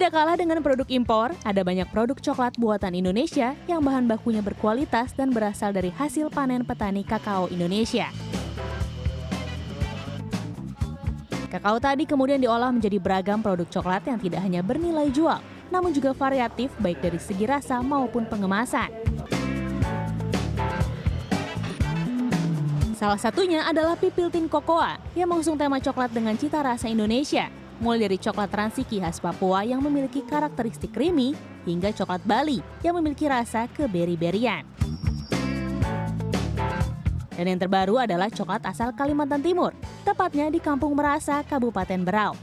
Tidak kalah dengan produk impor, ada banyak produk coklat buatan Indonesia yang bahan bakunya berkualitas dan berasal dari hasil panen petani kakao Indonesia. Kakao tadi kemudian diolah menjadi beragam produk coklat yang tidak hanya bernilai jual, namun juga variatif baik dari segi rasa maupun pengemasan. Salah satunya adalah Pipiltin Cocoa yang mengusung tema coklat dengan cita rasa Indonesia mulai dari coklat transiki khas Papua yang memiliki karakteristik creamy hingga coklat Bali yang memiliki rasa keberi-berian. Dan yang terbaru adalah coklat asal Kalimantan Timur, tepatnya di Kampung Merasa, Kabupaten Berau.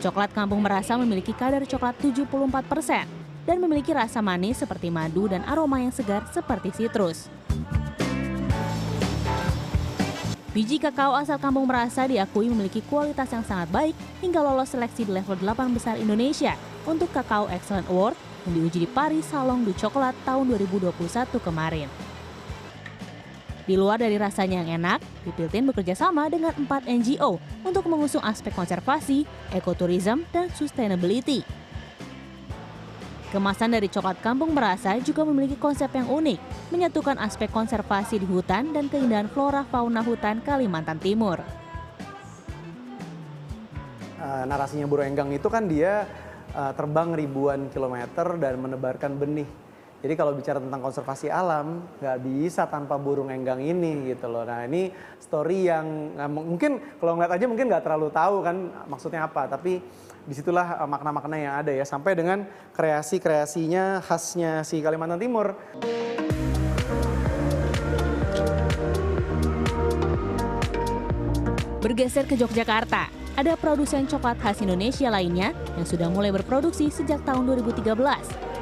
Coklat Kampung Merasa memiliki kadar coklat 74% dan memiliki rasa manis seperti madu dan aroma yang segar seperti sitrus. Biji kakao asal Kampung Merasa diakui memiliki kualitas yang sangat baik hingga lolos seleksi di level 8 besar Indonesia untuk Kakao Excellent Award yang diuji di Paris Salon du Coklat tahun 2021 kemarin. Di luar dari rasanya yang enak, Pipiltin bekerja sama dengan empat NGO untuk mengusung aspek konservasi, ekoturism, dan sustainability. Kemasan dari coklat kampung merasa juga memiliki konsep yang unik, menyatukan aspek konservasi di hutan dan keindahan flora fauna hutan Kalimantan Timur. Uh, narasinya Buru Enggang itu kan dia uh, terbang ribuan kilometer dan menebarkan benih. Jadi kalau bicara tentang konservasi alam, nggak bisa tanpa burung enggang ini gitu loh. Nah ini story yang nah, mungkin kalau ngeliat aja mungkin nggak terlalu tahu kan maksudnya apa, tapi di situlah eh, makna-makna yang ada ya sampai dengan kreasi-kreasinya khasnya si Kalimantan Timur. Bergeser ke Yogyakarta, ada produsen coklat khas Indonesia lainnya yang sudah mulai berproduksi sejak tahun 2013.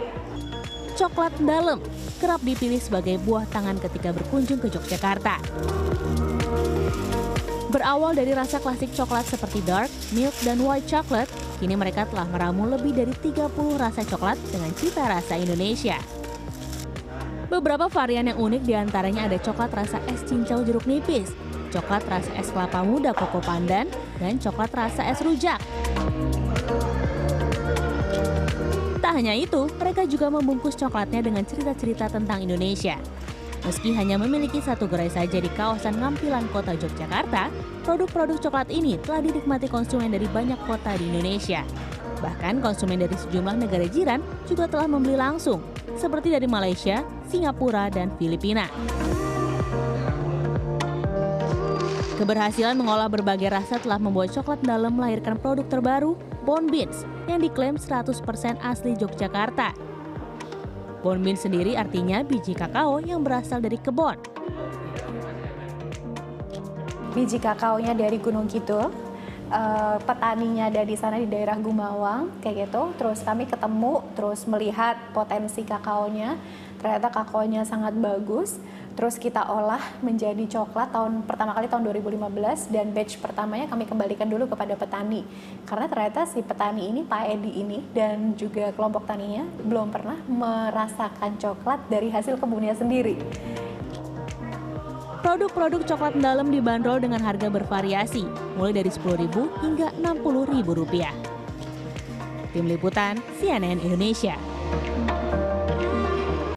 Coklat Dalem kerap dipilih sebagai buah tangan ketika berkunjung ke Yogyakarta. Berawal dari rasa klasik coklat seperti dark, milk, dan white chocolate, Kini mereka telah meramu lebih dari 30 rasa coklat dengan cita rasa Indonesia. Beberapa varian yang unik di antaranya ada coklat rasa es cincau jeruk nipis, coklat rasa es kelapa muda koko pandan, dan coklat rasa es rujak. Tak hanya itu, mereka juga membungkus coklatnya dengan cerita-cerita tentang Indonesia. Meski hanya memiliki satu gerai saja di kawasan Ngampilan Kota Yogyakarta, produk-produk coklat ini telah dinikmati konsumen dari banyak kota di Indonesia. Bahkan konsumen dari sejumlah negara jiran juga telah membeli langsung, seperti dari Malaysia, Singapura, dan Filipina. Keberhasilan mengolah berbagai rasa telah membuat coklat dalam melahirkan produk terbaru, Bon Beans, yang diklaim 100% asli Yogyakarta Bonbin sendiri artinya biji kakao yang berasal dari kebon. Biji kakaonya dari Gunung Kidul, uh, petaninya dari sana di daerah Gumawang kayak gitu. Terus kami ketemu, terus melihat potensi kakaonya. Ternyata kakaonya sangat bagus Terus kita olah menjadi coklat tahun pertama kali tahun 2015 dan batch pertamanya kami kembalikan dulu kepada petani. Karena ternyata si petani ini, Pak Edi ini dan juga kelompok taninya belum pernah merasakan coklat dari hasil kebunnya sendiri. Produk-produk coklat dalam dibanderol dengan harga bervariasi, mulai dari Rp10.000 hingga Rp60.000. Tim Liputan, CNN Indonesia.